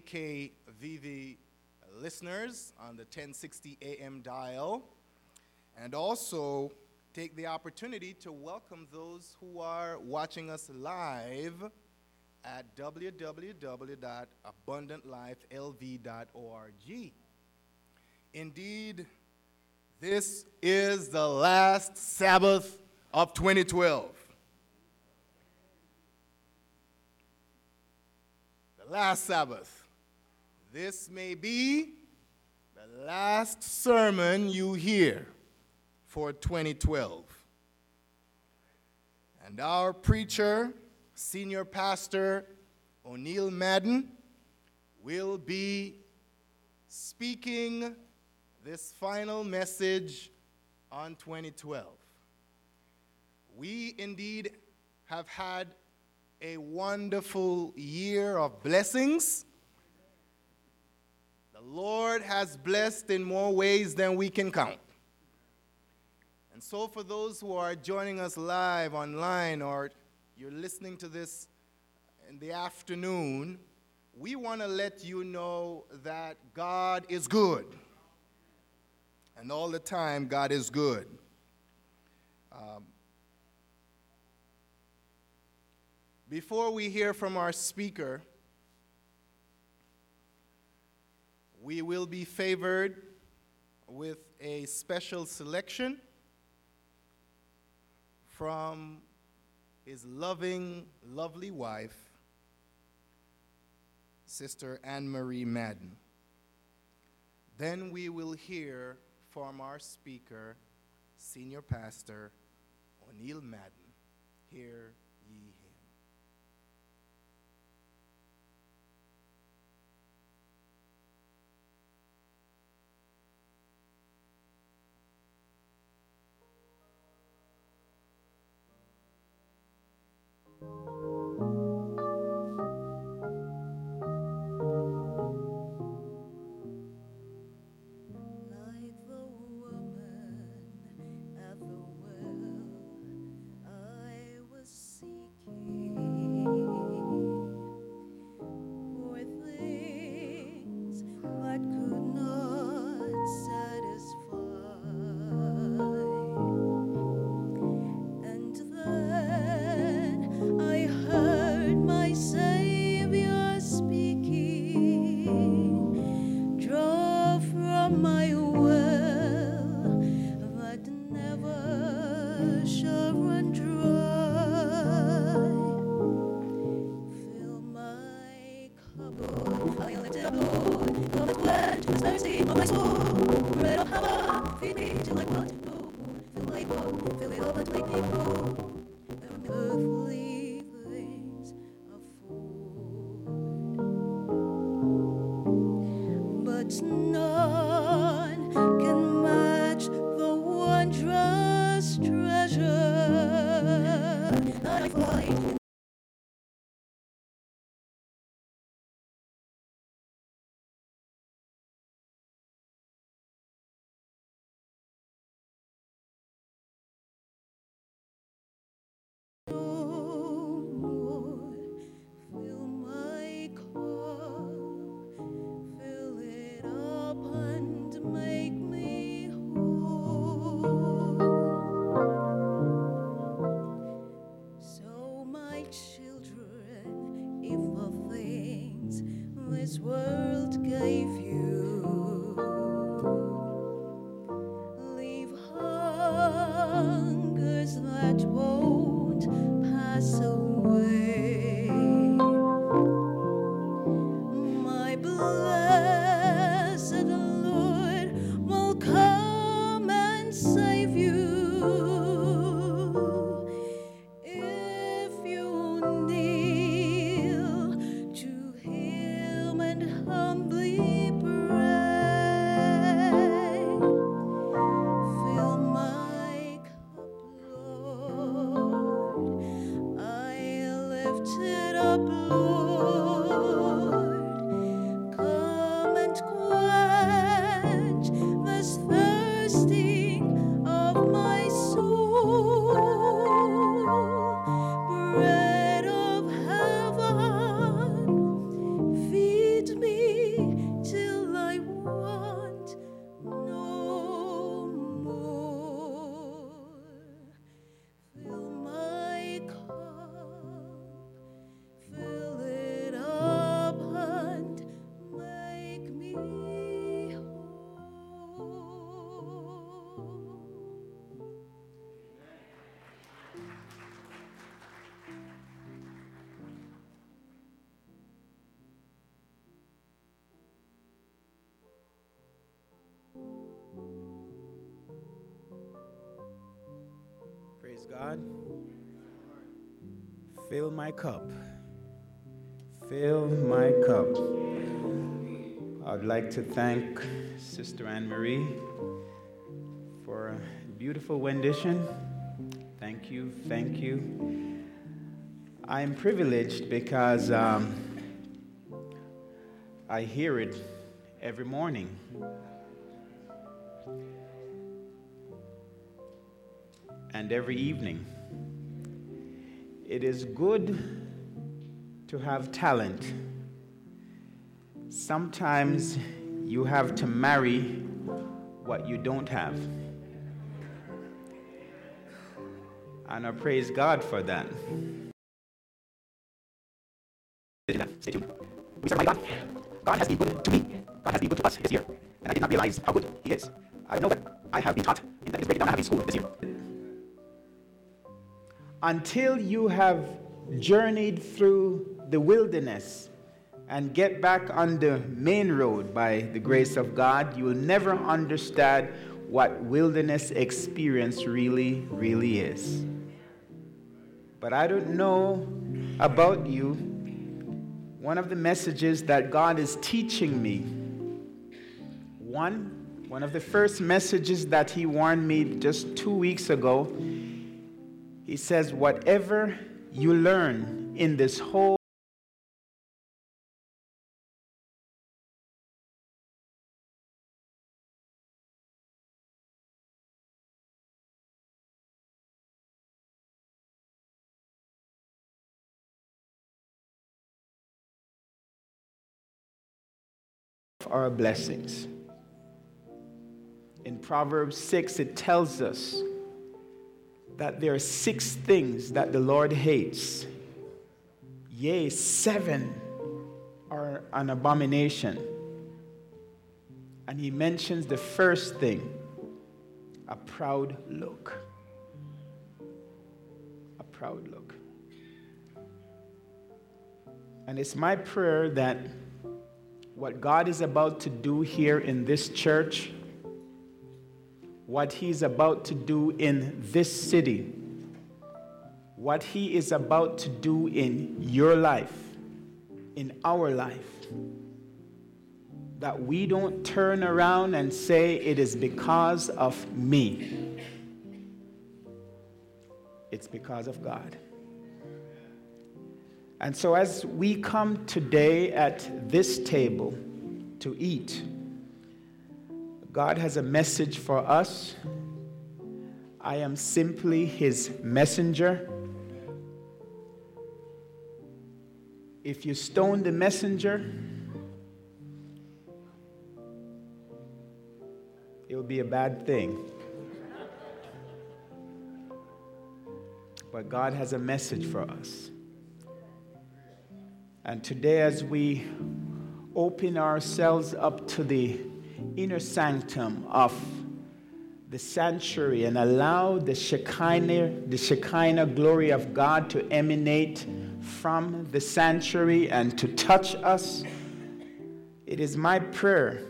KVV listeners on the 1060 AM dial, and also take the opportunity to welcome those who are watching us live at www.abundantlifelv.org. Indeed, this is the last Sabbath of 2012. The last Sabbath. This may be the last sermon you hear for 2012. And our preacher, senior pastor O'Neill Madden, will be speaking this final message on 2012. We indeed have had a wonderful year of blessings. The Lord has blessed in more ways than we can count. And so, for those who are joining us live online or you're listening to this in the afternoon, we want to let you know that God is good. And all the time, God is good. Um, before we hear from our speaker, we will be favored with a special selection from his loving, lovely wife, Sister Anne Marie Madden. Then we will hear from our speaker, Senior Pastor O'Neill Madden. Hear Fill my cup. Fill my cup. I'd like to thank Sister Anne Marie for a beautiful rendition. Thank you, thank you. I'm privileged because um, I hear it every morning. And every evening. It is good to have talent. Sometimes you have to marry what you don't have. And I praise God for that. We serve my God. God has been good to me. God has been good to us this year. And I did not realize how good He is. I know that I have been taught in that is breaking down having school this year. Until you have journeyed through the wilderness and get back on the main road by the grace of God, you will never understand what wilderness experience really, really is. But I don't know about you. One of the messages that God is teaching me, one, one of the first messages that He warned me just two weeks ago, He says, Whatever you learn in this whole our blessings. In Proverbs 6, it tells us that there are six things that the Lord hates. Yea, seven are an abomination. And he mentions the first thing a proud look. A proud look. And it's my prayer that what God is about to do here in this church, what He's about to do in this city, what He is about to do in your life, in our life, that we don't turn around and say it is because of me. It's because of God. And so, as we come today at this table to eat, God has a message for us. I am simply his messenger. If you stone the messenger, it will be a bad thing. But God has a message for us. And today, as we open ourselves up to the inner sanctum of the sanctuary and allow the Shekinah, the Shekinah glory of God to emanate from the sanctuary and to touch us, it is my prayer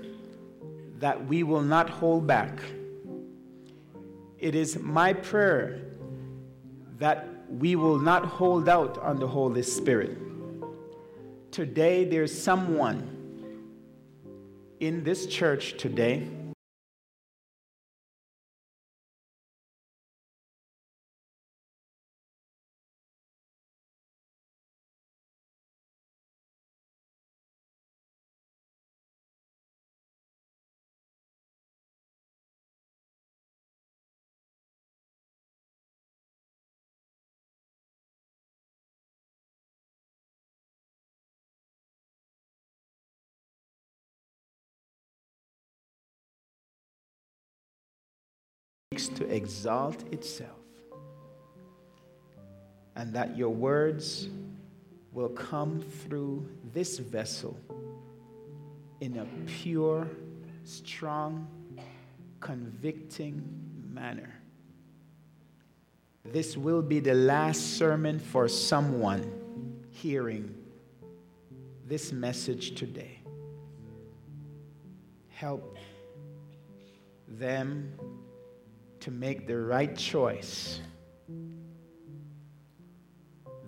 that we will not hold back. It is my prayer that we will not hold out on the Holy Spirit today there's someone in this church today to exalt itself, and that your words will come through this vessel in a pure, strong, convicting manner. This will be the last sermon for someone hearing this message today. Help them to make the right choice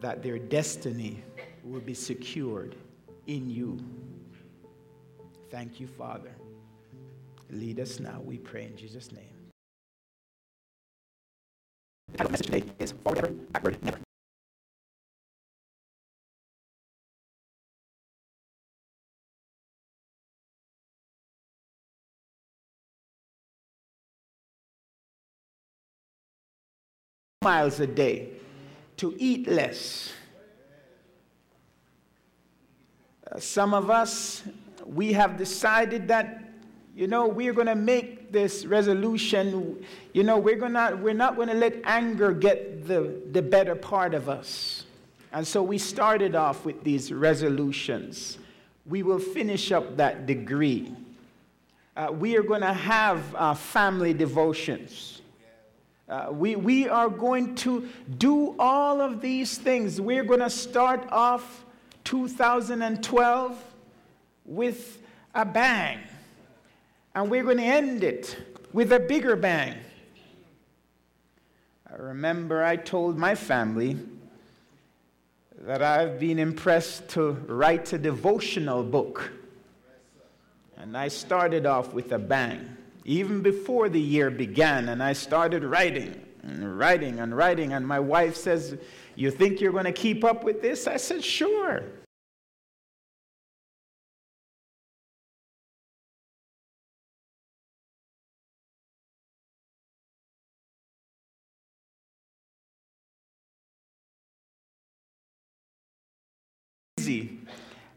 that their destiny will be secured in you. Thank you, Father. Lead us now, we pray in Jesus' name. The title message today is Forward Ever, Backward Never. Miles a day to eat less. Uh, some of us, we have decided that you know, we're going to make this resolution. You know, we're, gonna, we're not going to let anger get the, the better part of us. And so we started off with these resolutions. We will finish up that degree. Uh, we are going to have uh, family devotions. Uh, we, we are going to do all of these things. We're going to start off 2012 with a bang and we're going to end it with a bigger bang. I remember I told my family that I've been impressed to write a devotional book. And I started off with a bang, even before the year began, and I started writing and writing and writing. And my wife says, You think you're going to keep up with this? I said, Sure.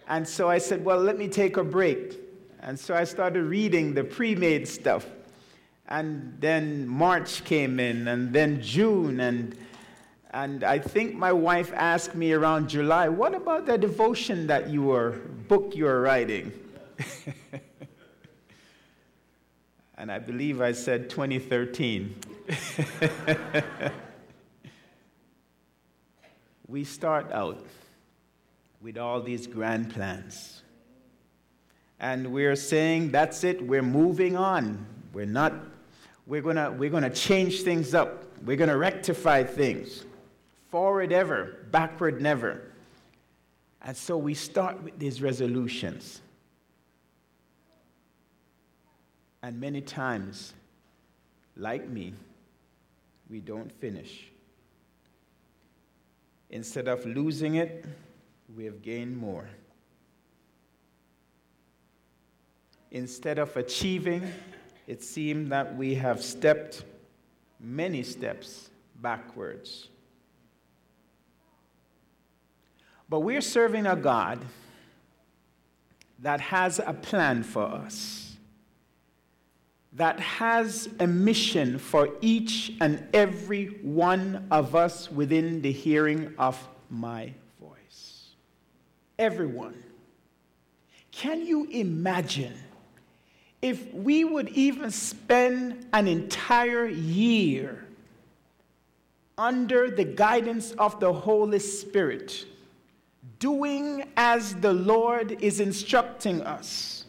And so I said, Well, let me take a break. And so I started reading the pre made stuff. And then March came in, and then June, and, and I think my wife asked me around July, What about the devotion that you were, book you were writing? and I believe I said 2013. we start out with all these grand plans. And we're saying, that's it, we're moving on. We're not, we're gonna, we're gonna change things up. We're gonna rectify things. Forward ever, backward never. And so we start with these resolutions. And many times, like me, we don't finish. Instead of losing it, we have gained more. Instead of achieving, it seemed that we have stepped many steps backwards. But we're serving a God that has a plan for us, that has a mission for each and every one of us within the hearing of my voice. everyone. Can you imagine if we would even spend an entire year under the guidance of the Holy Spirit, doing as the Lord is instructing us?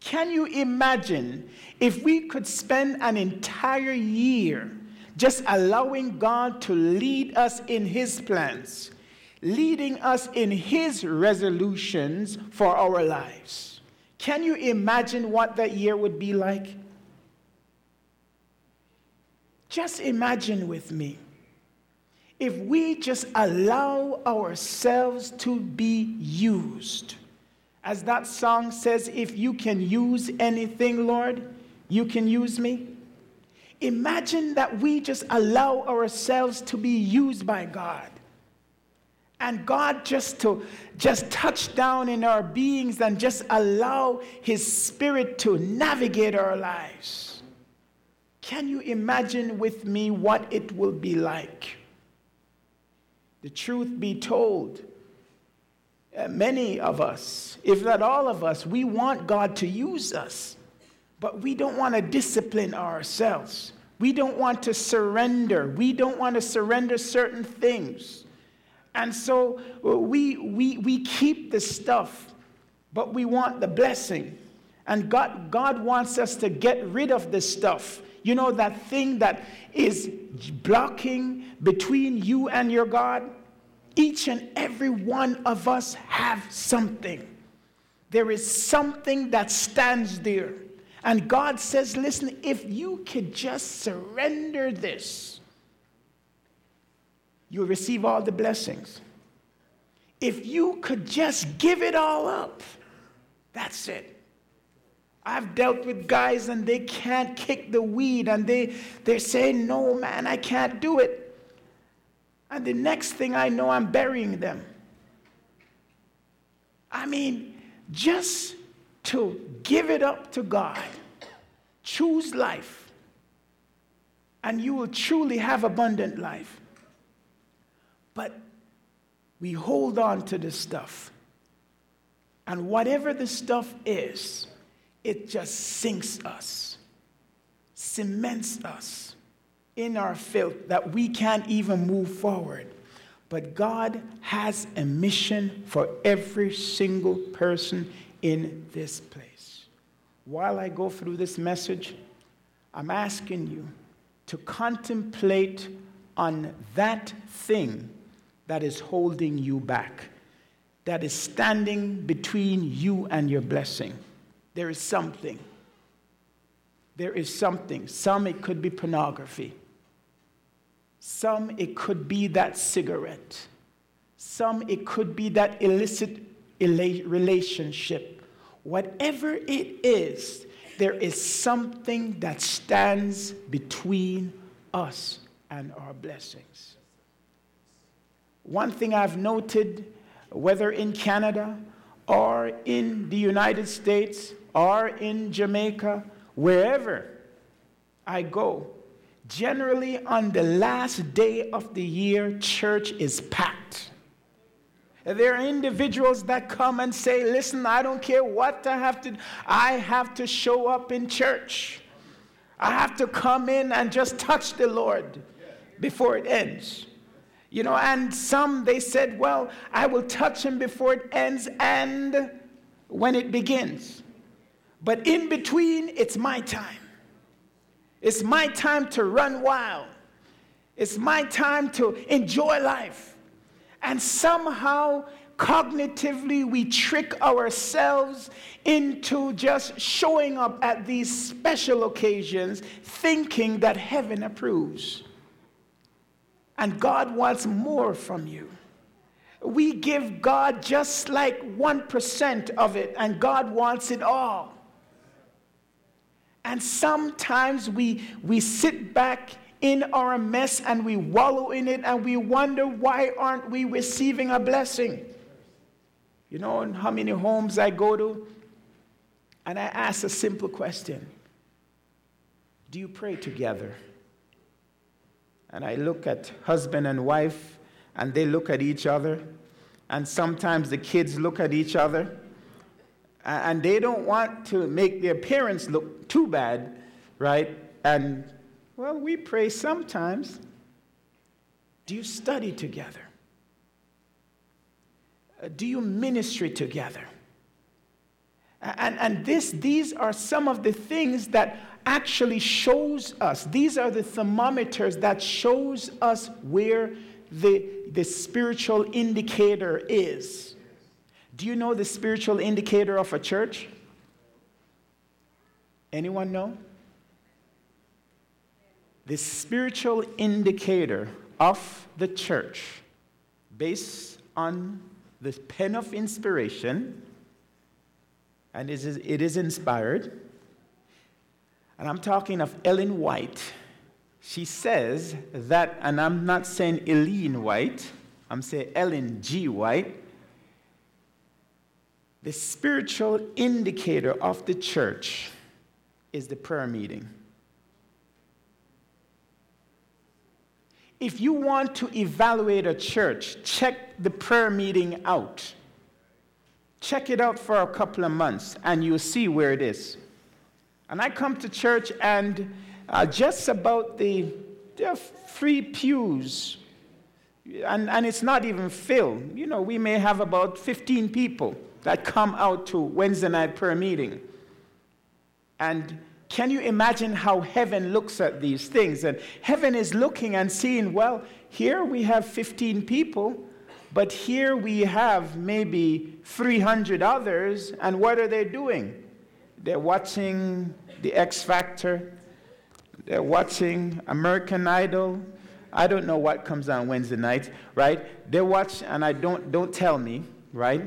Can you imagine if we could spend an entire year just allowing God to lead us in His plans? leading us in His resolutions for our lives. Can you imagine what that year would be like? Just imagine with me if we just allow ourselves to be used. As that song says, if you can use anything, Lord, you can use me. Imagine that we just allow ourselves to be used by God and God just to just touch down in our beings and just allow his spirit to navigate our lives. Can you imagine with me what it will be like? The truth be told, uh, many of us, if not all of us, we want God to use us, but we don't want to discipline ourselves. We don't want to surrender. We don't want to surrender certain things. And so uh, we, we, we keep the stuff, but we want the blessing. And God, God wants us to get rid of the stuff. You know, that thing that is blocking between you and your God? Each and every one of us have something. There is something that stands there. And God says, listen, if you could just surrender this, you'll receive all the blessings. If you could just give it all up, that's it. I've dealt with guys and they can't kick the weed and they, they're saying, no, man, I can't do it. And the next thing I know, I'm burying them. I mean, just to give it up to God, choose life, and you will truly have abundant life. But we hold on to this stuff. And whatever the stuff is, it just sinks us, cements us in our filth that we can't even move forward. But God has a mission for every single person in this place. While I go through this message, I'm asking you to contemplate on that thing that is holding you back, that is standing between you and your blessing. There is something. There is something. Some, it could be pornography. Some, it could be that cigarette. Some, it could be that illicit relationship. Whatever it is, there is something that stands between us and our blessings. One thing I've noted, whether in Canada or in the United States or in Jamaica, wherever I go, Generally, on the last day of the year, church is packed. There are individuals that come and say, Listen, I don't care what I have to do, I have to show up in church. I have to come in and just touch the Lord before it ends. You know, and some they said, Well, I will touch him before it ends and when it begins. But in between, it's my time. It's my time to run wild. It's my time to enjoy life. And somehow, cognitively, we trick ourselves into just showing up at these special occasions thinking that heaven approves. And God wants more from you. We give God just like 1% of it, and God wants it all. And sometimes we, we sit back in our mess and we wallow in it and we wonder why aren't we receiving a blessing? You know how many homes I go to? And I ask a simple question Do you pray together? And I look at husband and wife, and they look at each other, and sometimes the kids look at each other and they don't want to make their parents look too bad, right? And, well, we pray sometimes. Do you study together? Uh, do you ministry together? And, and this, these are some of the things that actually shows us. These are the thermometers that shows us where the, the spiritual indicator is. Do you know the spiritual indicator of a church? Anyone know? The spiritual indicator of the church, based on the pen of inspiration, and it is, it is inspired. And I'm talking of Ellen White. She says that, and I'm not saying Eileen White, I'm saying Ellen G. White the spiritual indicator of the church is the prayer meeting. If you want to evaluate a church, check the prayer meeting out. Check it out for a couple of months and you'll see where it is. And I come to church and uh, just about the there are three pews, and, and it's not even filled. You know, we may have about 15 people that come out to Wednesday night prayer meeting. And can you imagine how heaven looks at these things? And heaven is looking and seeing, well, here we have 15 people, But here we have maybe 300 others, and what are they doing? They're watching The X Factor, they're watching American Idol. I don't know what comes on Wednesday night, right? They watch, and I don't, don't tell me, right?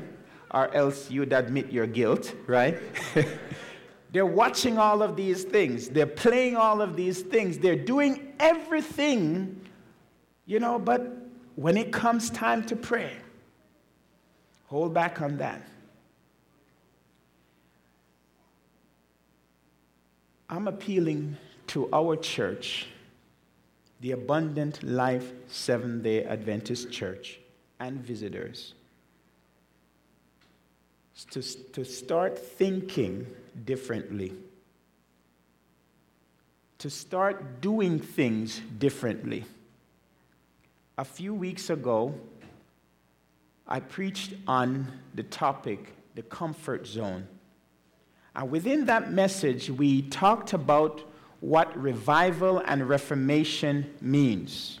Or else you'd admit your guilt, right? They're watching all of these things. They're playing all of these things. They're doing everything, you know, but when it comes time to pray, hold back on that. I'm appealing to our church, the Abundant Life Seventh day Adventist Church, and visitors to, to start thinking differently, to start doing things differently. A few weeks ago, I preached on the topic, the comfort zone. And within that message, we talked about what revival and reformation means.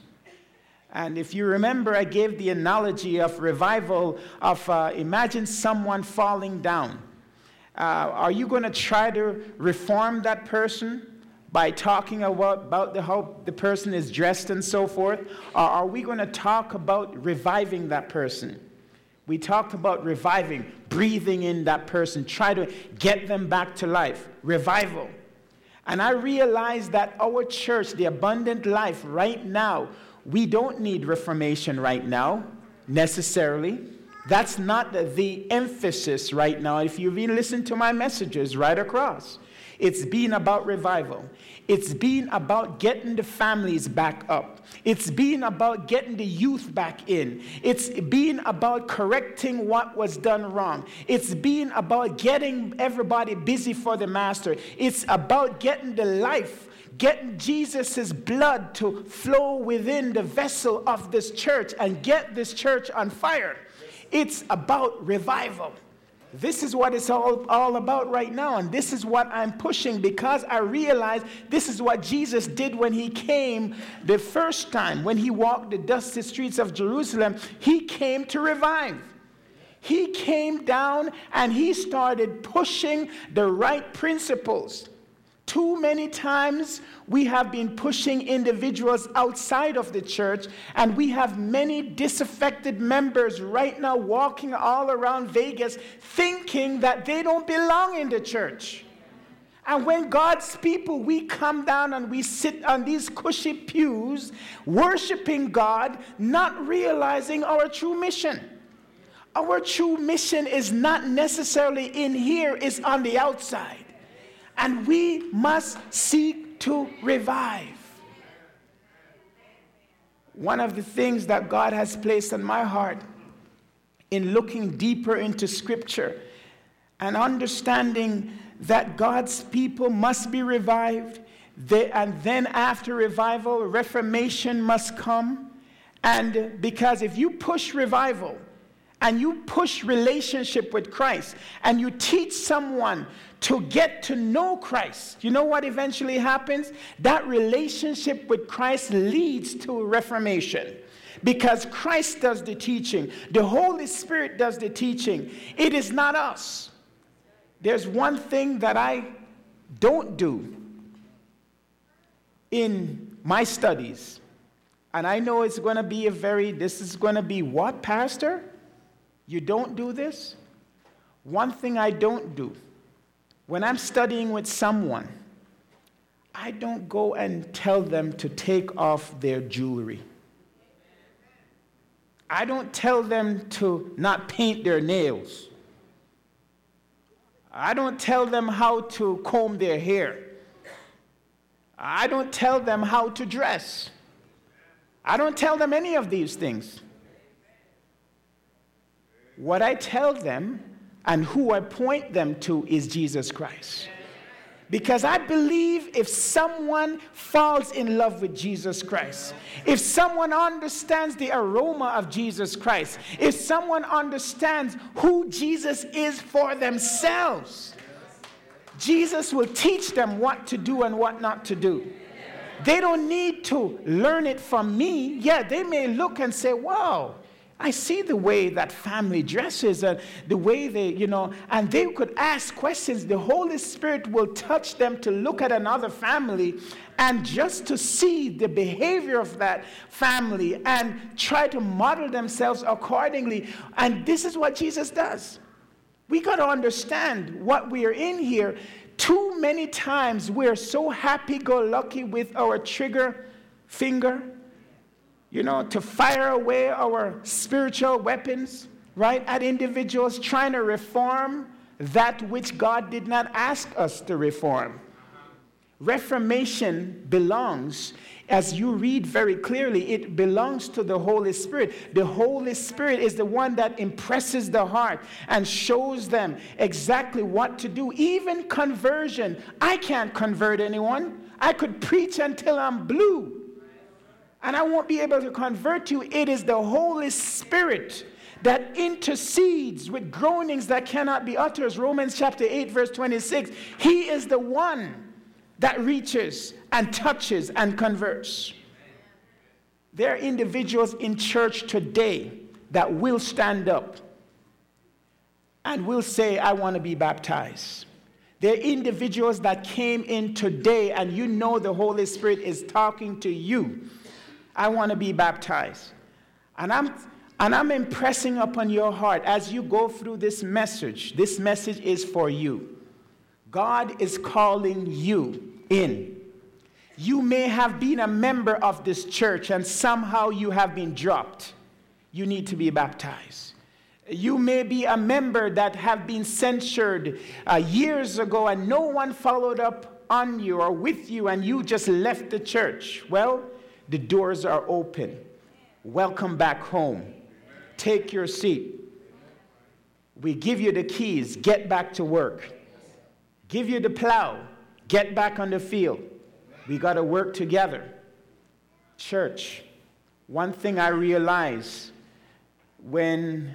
And if you remember, I gave the analogy of revival of uh, imagine someone falling down. Uh, are you going to try to reform that person by talking about, about the, how the person is dressed and so forth? Or are we going to talk about reviving that person? We talked about reviving, breathing in that person, try to get them back to life. Revival. And I realized that our church, the abundant life, right now, we don't need reformation right now, necessarily. That's not the emphasis right now. If you've been listening to my messages right across, it's been about revival. It's been about getting the families back up. It's been about getting the youth back in. It's been about correcting what was done wrong. It's been about getting everybody busy for the master. It's about getting the life get Jesus' blood to flow within the vessel of this church and get this church on fire. It's about revival. This is what it's all, all about right now, and this is what I'm pushing because I realize this is what Jesus did when he came the first time, when he walked the dusty streets of Jerusalem. He came to revive. He came down and he started pushing the right principles. Too many times we have been pushing individuals outside of the church, and we have many disaffected members right now walking all around Vegas thinking that they don't belong in the church. And when God's people, we come down and we sit on these cushy pews, worshiping God, not realizing our true mission. Our true mission is not necessarily in here, it's on the outside and we must seek to revive. One of the things that God has placed on my heart in looking deeper into Scripture and understanding that God's people must be revived, they, and then after revival, reformation must come. And because if you push revival, and you push relationship with Christ and you teach someone to get to know Christ, you know what eventually happens? That relationship with Christ leads to reformation. Because Christ does the teaching, the Holy Spirit does the teaching. It is not us. There's one thing that I don't do in my studies, and I know it's going to be a very, this is going to be what, Pastor? You don't do this? One thing I don't do when I'm studying with someone, I don't go and tell them to take off their jewelry. I don't tell them to not paint their nails. I don't tell them how to comb their hair. I don't tell them how to dress. I don't tell them any of these things. What I tell them and who I point them to is Jesus Christ. Because I believe if someone falls in love with Jesus Christ, if someone understands the aroma of Jesus Christ, if someone understands who Jesus is for themselves, Jesus will teach them what to do and what not to do. They don't need to learn it from me. Yeah, they may look and say, wow, I see the way that family dresses and the way they, you know, and they could ask questions. The Holy Spirit will touch them to look at another family and just to see the behavior of that family and try to model themselves accordingly. And this is what Jesus does. We got to understand what we are in here. Too many times we're so happy go lucky with our trigger finger you know, to fire away our spiritual weapons, right, at individuals trying to reform that which God did not ask us to reform. Reformation belongs, as you read very clearly, it belongs to the Holy Spirit. The Holy Spirit is the one that impresses the heart and shows them exactly what to do. Even conversion, I can't convert anyone. I could preach until I'm blue and I won't be able to convert you. It is the Holy Spirit that intercedes with groanings that cannot be uttered. Romans chapter 8, verse 26. He is the one that reaches and touches and converts. There are individuals in church today that will stand up and will say, I want to be baptized. There are individuals that came in today, and you know the Holy Spirit is talking to you I want to be baptized. And I'm, and I'm impressing upon your heart as you go through this message. This message is for you. God is calling you in. You may have been a member of this church and somehow you have been dropped. You need to be baptized. You may be a member that have been censured uh, years ago and no one followed up on you or with you and you just left the church. Well, the doors are open. Welcome back home. Take your seat. We give you the keys. Get back to work. Give you the plow. Get back on the field. We got to work together. Church, one thing I realized when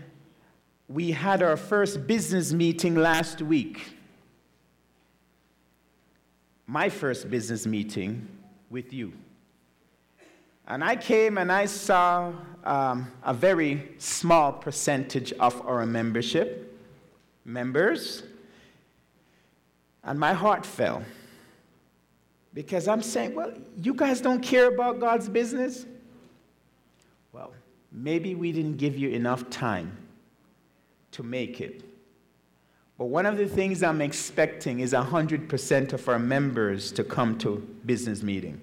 we had our first business meeting last week, my first business meeting with you. And I came and I saw um, a very small percentage of our membership, members, and my heart fell. Because I'm saying, well, you guys don't care about God's business? Well, maybe we didn't give you enough time to make it. But one of the things I'm expecting is 100% of our members to come to business meeting.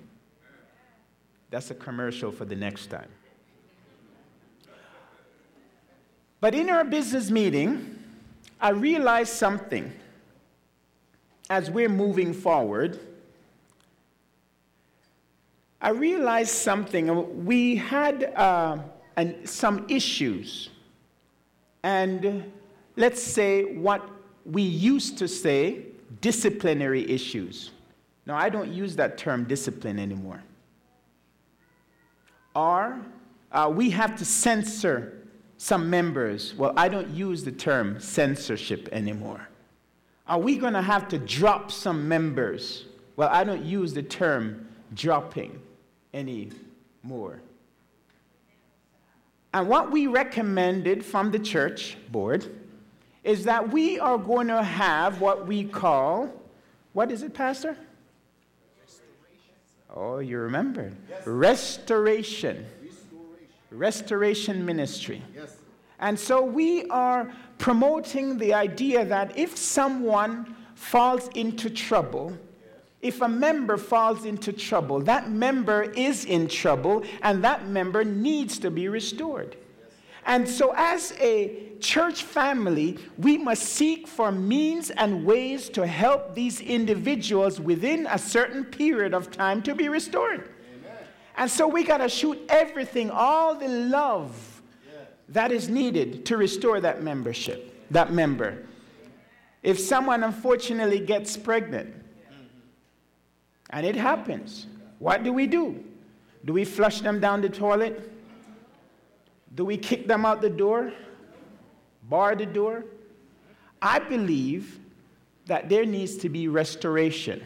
That's a commercial for the next time. But in our business meeting, I realized something as we're moving forward. I realized something. We had uh, an, some issues. And let's say what we used to say disciplinary issues. Now, I don't use that term discipline anymore are uh, we have to censor some members. Well, I don't use the term censorship anymore. Are we going to have to drop some members? Well, I don't use the term dropping anymore. And what we recommended from the church board is that we are going to have what we call, what is it, Pastor? Oh, you remember? Yes. Restoration. Restoration. Restoration ministry. Yes. And so we are promoting the idea that if someone falls into trouble, if a member falls into trouble, that member is in trouble and that member needs to be restored. And so, as a church family, we must seek for means and ways to help these individuals within a certain period of time to be restored. Amen. And so, we got to shoot everything, all the love that is needed to restore that membership, that member. If someone unfortunately gets pregnant, and it happens, what do we do? Do we flush them down the toilet? Do we kick them out the door? Bar the door? I believe that there needs to be restoration.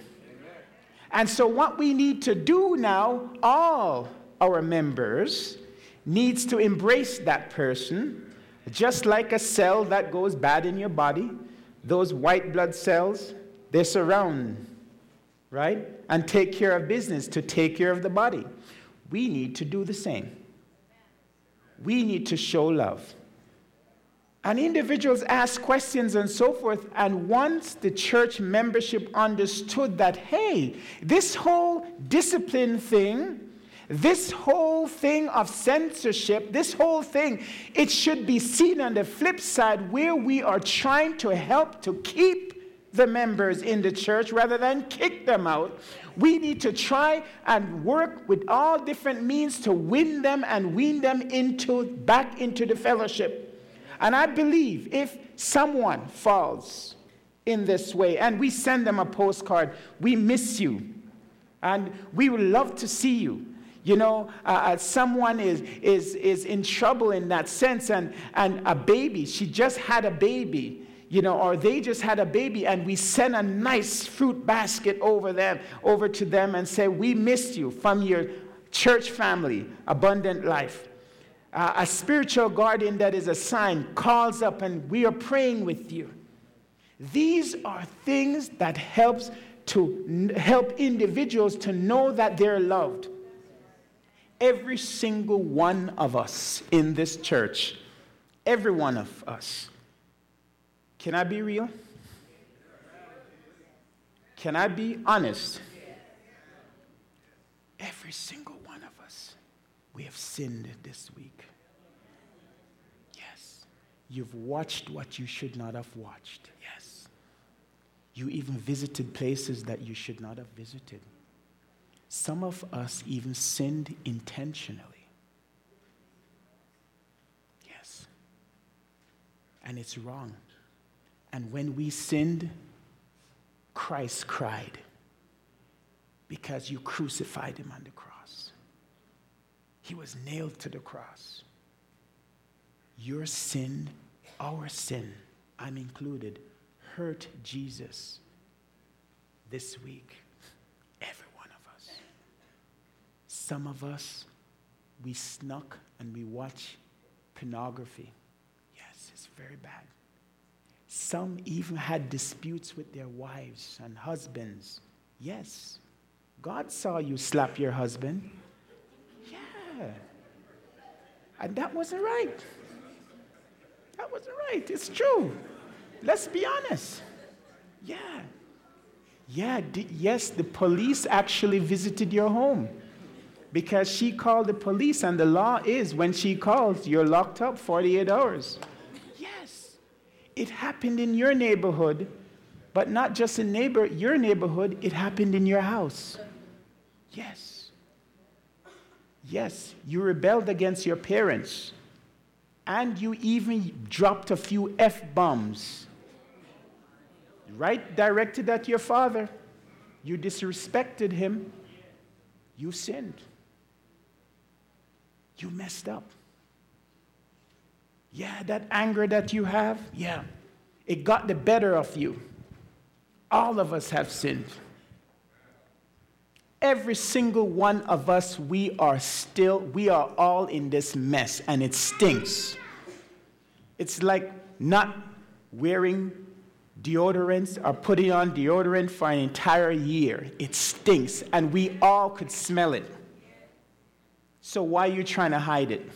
And so, what we need to do now, all our members needs to embrace that person, just like a cell that goes bad in your body. Those white blood cells, they surround, right? And take care of business to take care of the body. We need to do the same. We need to show love. And individuals ask questions and so forth. And once the church membership understood that, hey, this whole discipline thing, this whole thing of censorship, this whole thing, it should be seen on the flip side where we are trying to help to keep the members in the church rather than kick them out. We need to try and work with all different means to win them and wean them into back into the fellowship. And I believe if someone falls in this way and we send them a postcard, we miss you and we would love to see you. You know, uh, uh, someone is, is, is in trouble in that sense, and, and a baby, she just had a baby, you know, or they just had a baby, and we send a nice fruit basket over them, over to them, and say, We missed you from your church family, abundant life uh, a spiritual guardian that is assigned calls up and we are praying with you. These are things that helps to n- help individuals to know that they're loved. Every single one of us in this church, every one of us. Can I be real? Can I be honest? Every single one of us, we have sinned this week. Yes. You've watched what you should not have watched. Yes. You even visited places that you should not have visited. Some of us even sinned intentionally. Yes. And it's wrong. And when we sinned, Christ cried because you crucified him on the cross. He was nailed to the cross. Your sin, our sin, I'm included, hurt Jesus this week. Every one of us. Some of us, we snuck and we watch pornography. Yes, it's very bad. Some even had disputes with their wives and husbands. Yes, God saw you slap your husband. Yeah. And that wasn't right. That wasn't right. It's true. Let's be honest. Yeah. Yeah, yes, the police actually visited your home because she called the police, and the law is when she calls, you're locked up 48 hours. It happened in your neighborhood, but not just in neighbor, your neighborhood, it happened in your house. Yes. Yes, you rebelled against your parents and you even dropped a few F bombs, right directed at your father. You disrespected him. You sinned. You messed up. Yeah, that anger that you have, yeah, it got the better of you. All of us have sinned. Every single one of us, we are still, we are all in this mess and it stinks. It's like not wearing deodorants or putting on deodorant for an entire year. It stinks and we all could smell it. So why are you trying to hide it?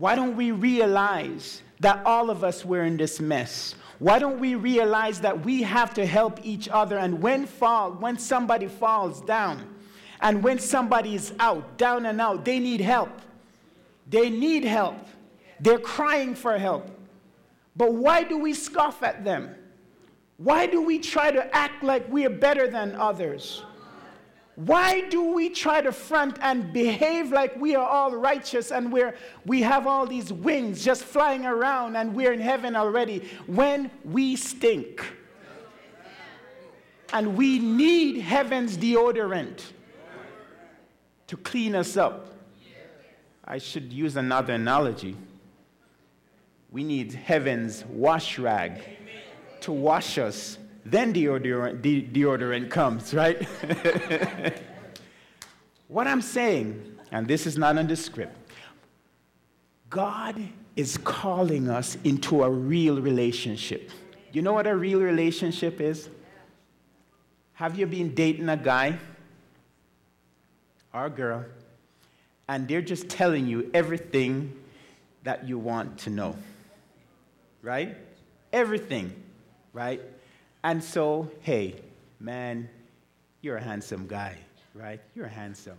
Why don't we realize that all of us were in this mess? Why don't we realize that we have to help each other? And when fall, when somebody falls down, and when somebody is out, down and out, they need help. They need help. They're crying for help. But why do we scoff at them? Why do we try to act like we are better than others? Why do we try to front and behave like we are all righteous and we're, we have all these wings just flying around and we're in heaven already when we stink? And we need heaven's deodorant to clean us up. I should use another analogy. We need heaven's wash rag to wash us then deodorant, de- deodorant comes, right? what I'm saying, and this is not in the script, God is calling us into a real relationship. You know what a real relationship is? Have you been dating a guy or a girl and they're just telling you everything that you want to know? Right? Everything, right? And so, hey, man, you're a handsome guy, right? You're handsome.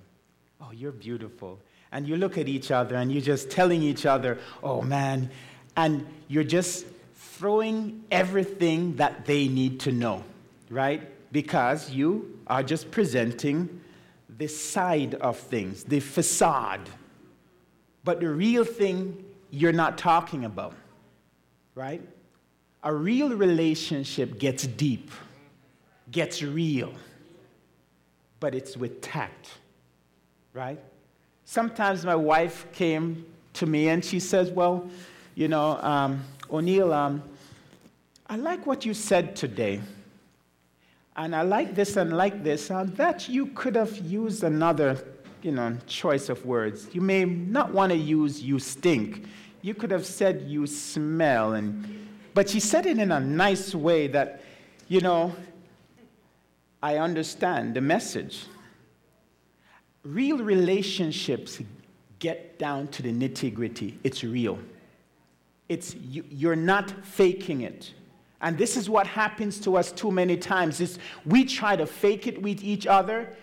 Oh, you're beautiful. And you look at each other and you're just telling each other, oh man, and you're just throwing everything that they need to know, right? Because you are just presenting the side of things, the facade. But the real thing you're not talking about, right? A real relationship gets deep, gets real, but it's with tact, right? Sometimes my wife came to me and she says, Well, you know, um, O'Neill, um, I like what you said today. And I like this and like this. Uh, that you could have used another, you know, choice of words. You may not want to use you stink. You could have said you smell. And, but she said it in a nice way that, you know, I understand the message. Real relationships get down to the nitty gritty. It's real. It's, you, you're not faking it. And this is what happens to us too many times is we try to fake it with each other.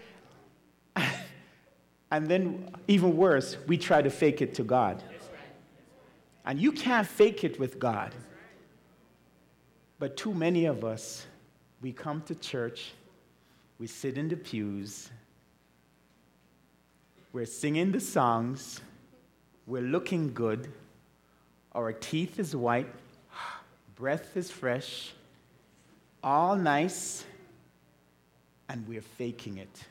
and then even worse, we try to fake it to God. And you can't fake it with God. But too many of us, we come to church, we sit in the pews, we're singing the songs, we're looking good, our teeth is white, breath is fresh, all nice, and we're faking it.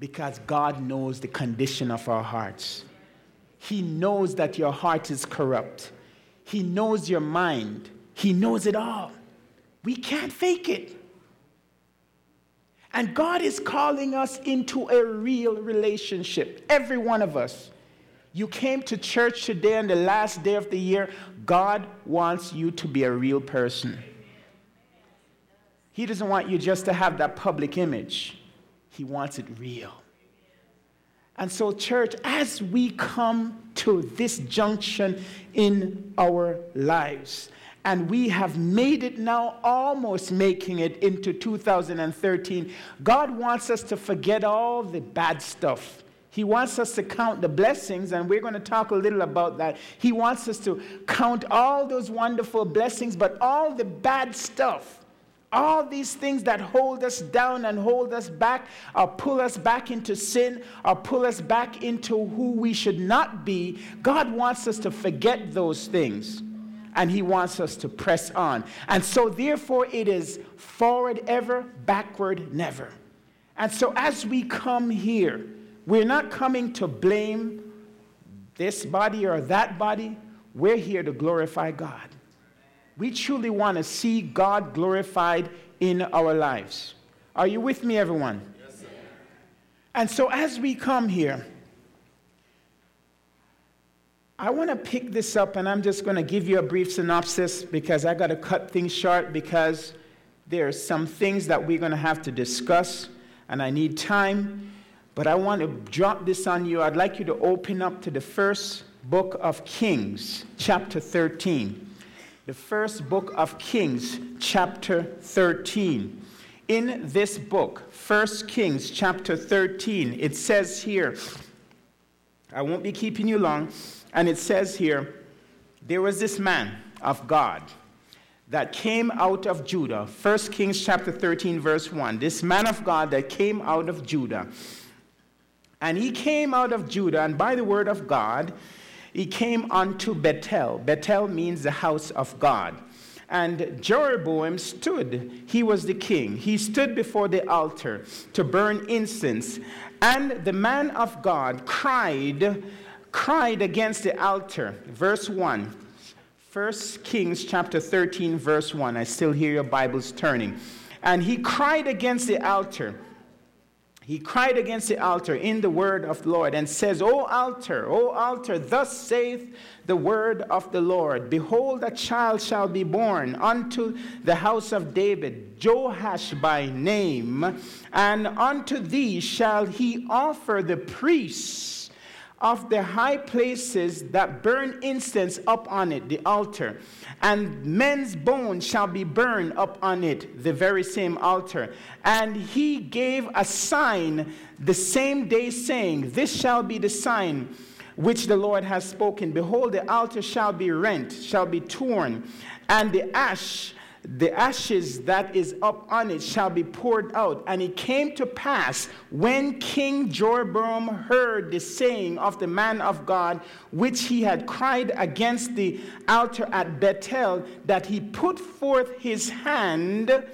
Because God knows the condition of our hearts. He knows that your heart is corrupt. He knows your mind. He knows it all. We can't fake it. And God is calling us into a real relationship, every one of us. You came to church today on the last day of the year. God wants you to be a real person. He doesn't want you just to have that public image, He wants it real. And so, church, as we come to this junction in our lives, and we have made it now, almost making it into 2013. God wants us to forget all the bad stuff. He wants us to count the blessings, and we're going to talk a little about that. He wants us to count all those wonderful blessings, but all the bad stuff, all these things that hold us down and hold us back, or pull us back into sin, or pull us back into who we should not be, God wants us to forget those things and he wants us to press on. And so, therefore, it is forward ever, backward never. And so, as we come here, we're not coming to blame this body or that body. We're here to glorify God. We truly want to see God glorified in our lives. Are you with me, everyone? Yes, and so, as we come here, I want to pick this up and I'm just going to give you a brief synopsis because I got to cut things short because there are some things that we're going to have to discuss and I need time. But I want to drop this on you. I'd like you to open up to the first book of Kings, chapter 13. The first book of Kings, chapter 13. In this book, 1 Kings, chapter 13, it says here, I won't be keeping you long. And it says here, there was this man of God that came out of Judah. 1 Kings chapter 13, verse 1. This man of God that came out of Judah. And he came out of Judah, and by the word of God, he came unto Bethel. Bethel means the house of God. And Jeroboam stood, he was the king. He stood before the altar to burn incense. And the man of God cried cried against the altar. Verse 1. 1 Kings chapter 13, verse 1. I still hear your Bibles turning. And he cried against the altar. he cried against the altar in the word of the Lord and says, O altar, O altar, thus saith the word of the Lord Behold, a child shall be born unto the house of David, Joash by name, and unto thee shall he offer the priests of the high places that burn incense up on it, the altar. And men's bones shall be burned up on it, the very same altar. And he gave a sign the same day, saying, This shall be the sign which the Lord has spoken. Behold, the altar shall be rent, shall be torn, and the ash the ashes that is up on it shall be poured out. And it came to pass when King Jeroboam heard the saying of the man of God, which he had cried against the altar at Bethel, that he put forth his hand.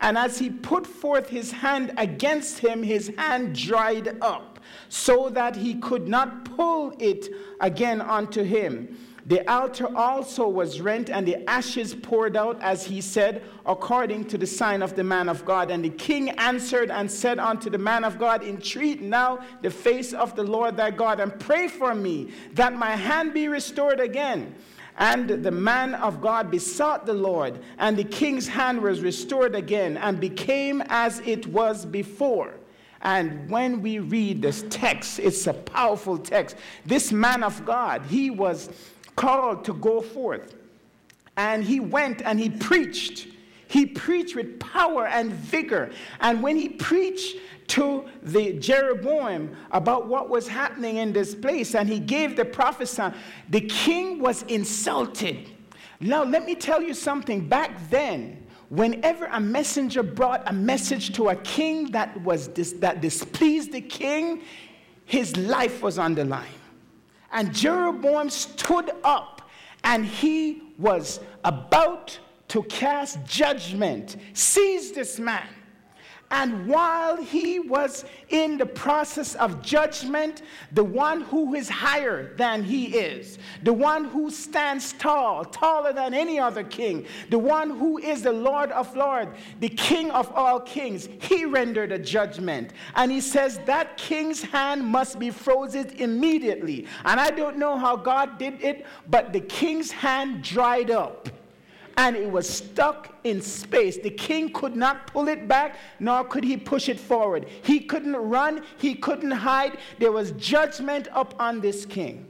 And as he put forth his hand against him, his hand dried up, so that he could not pull it again unto him. The altar also was rent, and the ashes poured out, as he said, according to the sign of the man of God. And the king answered and said unto the man of God, Entreat now the face of the Lord thy God, and pray for me, that my hand be restored again. And the man of God besought the Lord, and the king's hand was restored again, and became as it was before. And when we read this text, it's a powerful text. This man of God, he was called to go forth. And he went and he preached. He preached with power and vigor. And when he preached to the Jeroboam about what was happening in this place, and he gave the prophecy, the king was insulted. Now, let me tell you something. Back then, whenever a messenger brought a message to a king that was dis- that displeased the king, his life was on the line. And Jeroboam stood up and he was about to cast judgment. Seize this man. And while he was in the process of judgment, the one who is higher than he is, the one who stands tall, taller than any other king, the one who is the Lord of Lords, the King of all kings, he rendered a judgment. And he says that king's hand must be frozen immediately. And I don't know how God did it, but the king's hand dried up and it was stuck in space. The king could not pull it back, nor could he push it forward. He couldn't run, he couldn't hide. There was judgment upon this king.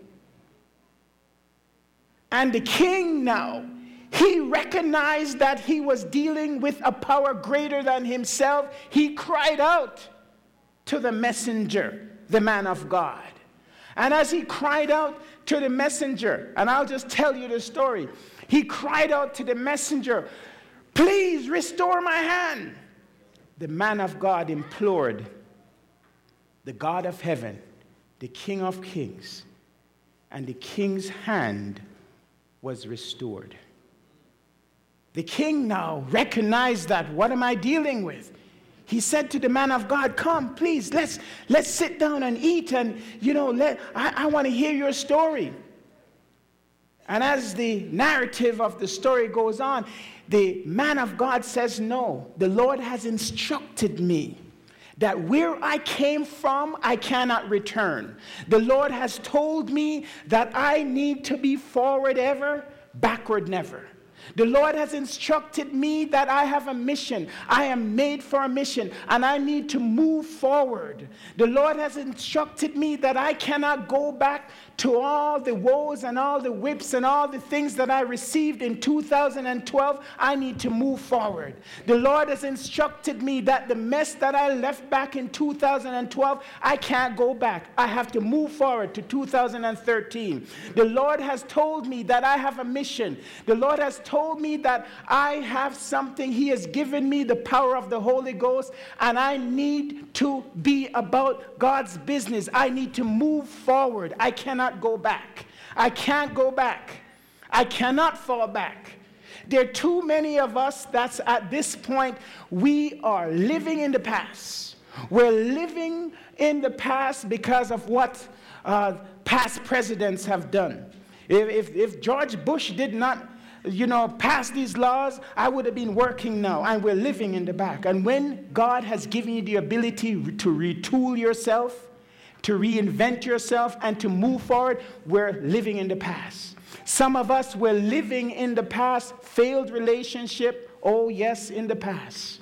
And the king now, he recognized that he was dealing with a power greater than himself. He cried out to the messenger, the man of God. And as he cried out to the messenger, and I'll just tell you the story. He cried out to the messenger, Please restore my hand. The man of God implored the God of heaven, the King of kings, and the king's hand was restored. The king now recognized that what am I dealing with? He said to the man of God, Come, please, let's, let's sit down and eat. And, you know, let, I, I want to hear your story. And as the narrative of the story goes on, the man of God says, No, the Lord has instructed me that where I came from, I cannot return. The Lord has told me that I need to be forward ever, backward never. The Lord has instructed me that I have a mission. I am made for a mission and I need to move forward. The Lord has instructed me that I cannot go back to all the woes and all the whips and all the things that I received in 2012. I need to move forward. The Lord has instructed me that the mess that I left back in 2012, I can't go back. I have to move forward to 2013. The Lord has told me that I have a mission. The Lord has told me that I have something. He has given me the power of the Holy Ghost, and I need to be about God's business. I need to move forward. I cannot go back. I can't go back. I cannot fall back. There are too many of us that's at this point, we are living in the past. We're living in the past because of what uh, past presidents have done. If, if, if George Bush did not you know, pass these laws, I would have been working now, and we're living in the back. And when God has given you the ability to retool yourself, to reinvent yourself, and to move forward, we're living in the past. Some of us, we're living in the past, failed relationship, oh, yes, in the past.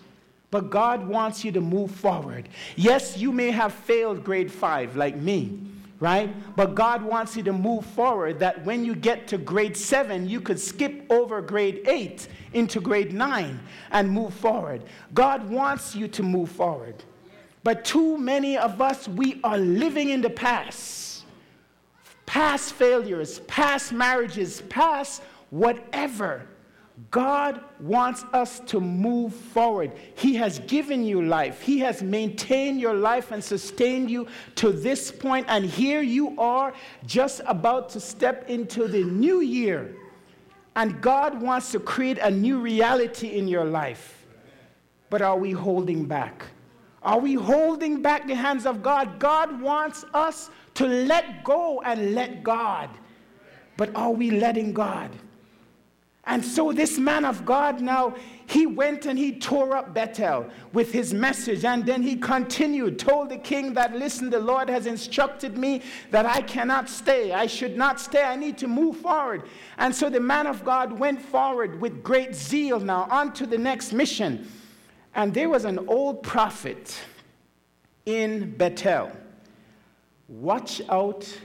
But God wants you to move forward. Yes, you may have failed grade five, like me right? But God wants you to move forward that when you get to grade seven, you could skip over grade eight into grade nine and move forward. God wants you to move forward. But too many of us, we are living in the past. Past failures, past marriages, past whatever. God wants us to move forward. He has given you life. He has maintained your life and sustained you to this point. and here you are just about to step into the new year. And God wants to create a new reality in your life. But are we holding back? Are we holding back the hands of God? God wants us to let go and let God. But are we letting God? And so this man of God now, he went and he tore up Bethel with his message. And then he continued, told the king that, listen, the Lord has instructed me that I cannot stay. I should not stay. I need to move forward. And so the man of God went forward with great zeal now on to the next mission. And there was an old prophet in Bethel. Watch out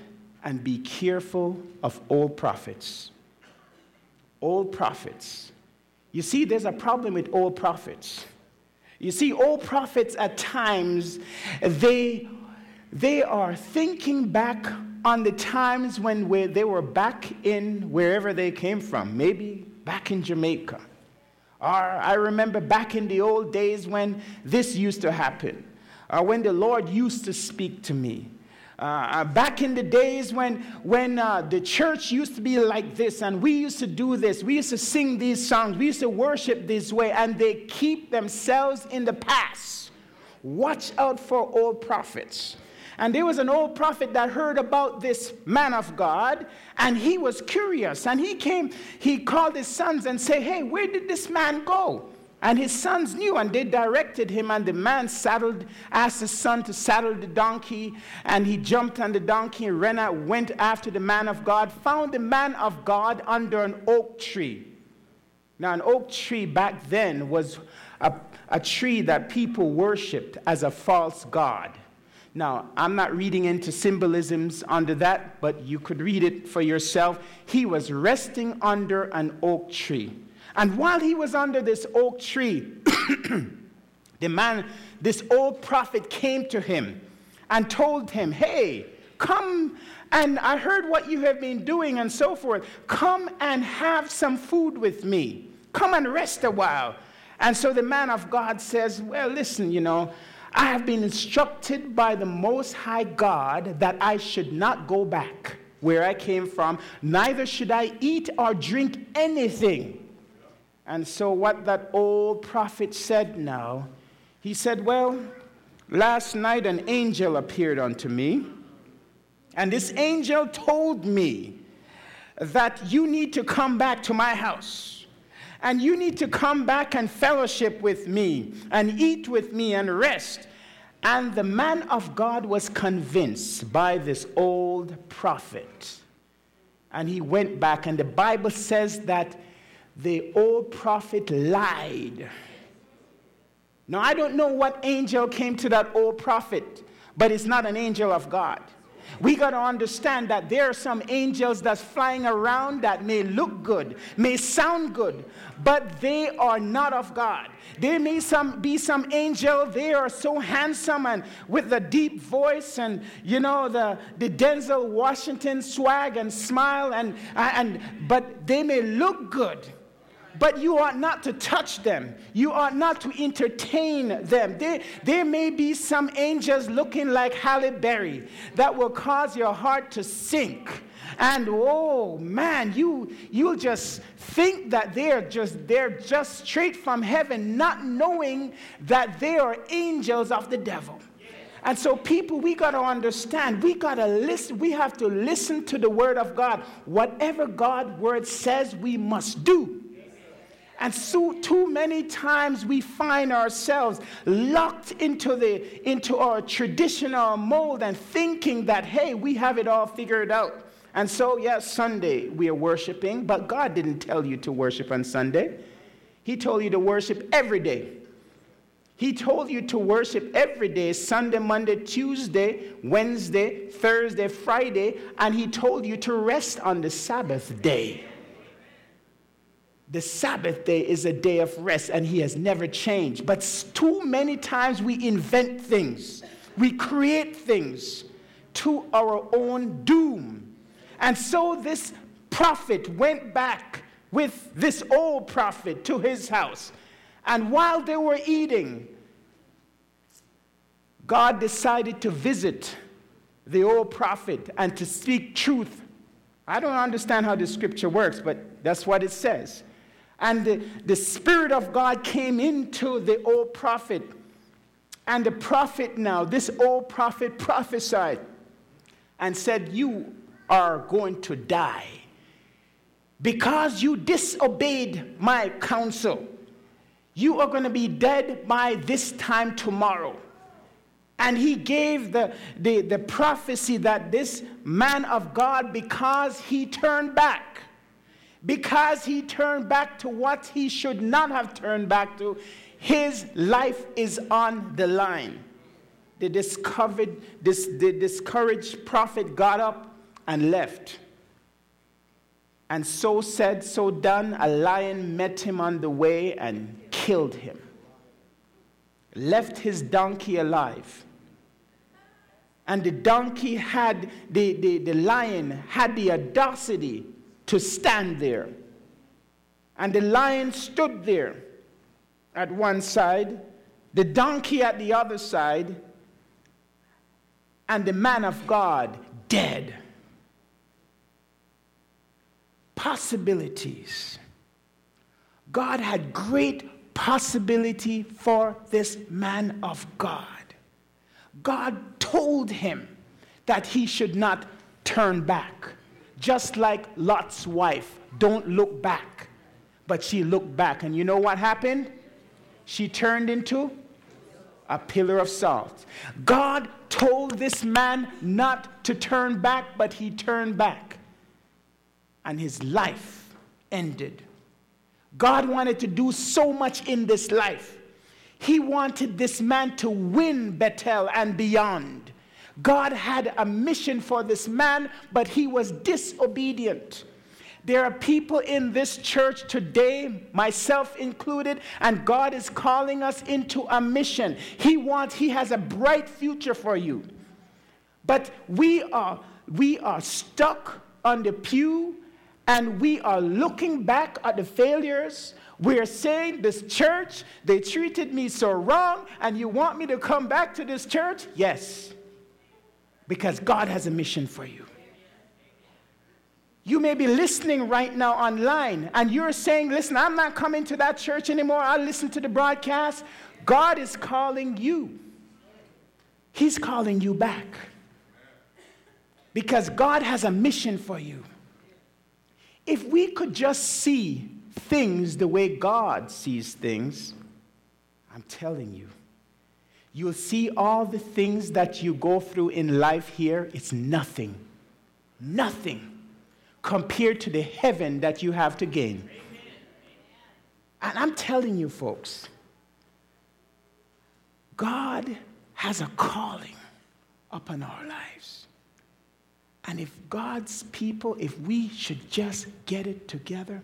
and be careful of old prophets old prophets. You see, there's a problem with old prophets. You see, old prophets at times, they, they are thinking back on the times when they were back in wherever they came from, maybe back in Jamaica. Or I remember back in the old days when this used to happen, or when the Lord used to speak to me. Uh, uh, back in the days when, when uh, the church used to be like this and we used to do this, we used to sing these songs, we used to worship this way, and they keep themselves in the past. Watch out for old prophets. And there was an old prophet that heard about this man of God, and he was curious. And he came, he called his sons and said, Hey, where did this man go? And his sons knew, and they directed him. And the man saddled, asked his son to saddle the donkey. And he jumped on the donkey and ran out, went after the man of God, found the man of God under an oak tree. Now, an oak tree back then was a, a tree that people worshiped as a false god. Now, I'm not reading into symbolisms under that, but you could read it for yourself. He was resting under an oak tree. And while he was under this oak tree, the man, this old prophet came to him and told him, Hey, come and I heard what you have been doing and so forth. Come and have some food with me. Come and rest a while. And so the man of God says, Well, listen, you know, I have been instructed by the Most High God that I should not go back where I came from, neither should I eat or drink anything and so, what that old prophet said now, he said, Well, last night an angel appeared unto me, and this angel told me that you need to come back to my house. And you need to come back and fellowship with me and eat with me and rest. And the man of God was convinced by this old prophet. And he went back, and the Bible says that the old prophet lied. Now, I don't know what angel came to that old prophet, but it's not an angel of God. We got to understand that there are some angels that's flying around that may look good, may sound good, but they are not of God. There may some, be some angel, they are so handsome and with the deep voice and, you know, the, the Denzel Washington swag and smile, and, and, but they may look good but you ought not to touch them. You ought not to entertain them. There, there may be some angels looking like Halle Berry that will cause your heart to sink. And oh man, you you'll just think that they're just they're just straight from heaven, not knowing that they are angels of the devil. And so, people, we got to understand, we got to listen, we have to listen to the word of God. Whatever God's word says, we must do. And so too many times we find ourselves locked into, the, into our traditional mold and thinking that, hey, we have it all figured out. And so, yes, Sunday we are worshiping, but God didn't tell you to worship on Sunday. He told you to worship every day. He told you to worship every day Sunday, Monday, Tuesday, Wednesday, Thursday, Friday, and He told you to rest on the Sabbath day. The Sabbath day is a day of rest, and He has never changed. But too many times we invent things, we create things to our own doom. And so this prophet went back with this old prophet to his house. And while they were eating, God decided to visit the old prophet and to speak truth. I don't understand how the scripture works, but that's what it says. And the, the Spirit of God came into the old prophet. And the prophet now, this old prophet prophesied and said, You are going to die because you disobeyed my counsel. You are going to be dead by this time tomorrow. And he gave the, the, the prophecy that this man of God, because he turned back, because he turned back to what he should not have turned back to, his life is on the line. The, discovered, this, the discouraged prophet got up and left. And so said, so done, a lion met him on the way and killed him. Left his donkey alive. And the donkey had, the, the, the lion had the audacity to stand there. And the lion stood there at one side, the donkey at the other side, and the man of God dead. Possibilities. God had great possibility for this man of God. God told him that he should not turn back. Just like Lot's wife, don't look back. But she looked back, and you know what happened? She turned into a pillar of salt. God told this man not to turn back, but he turned back. And his life ended. God wanted to do so much in this life. He wanted this man to win Bethel and beyond. God had a mission for this man, but he was disobedient. There are people in this church today, myself included, and God is calling us into a mission. He wants, He has a bright future for you. But we are, we are stuck on the pew and we are looking back at the failures. We're saying, This church, they treated me so wrong, and you want me to come back to this church? Yes because God has a mission for you. You may be listening right now online and you're saying, Listen, I'm not coming to that church anymore. I'll listen to the broadcast. God is calling you, He's calling you back because God has a mission for you. If we could just see things the way God sees things, I'm telling you, you'll see all the things that you go through in life here, it's nothing. Nothing compared to the heaven that you have to gain. And I'm telling you, folks, God has a calling upon our lives. And if God's people, if we should just get it together,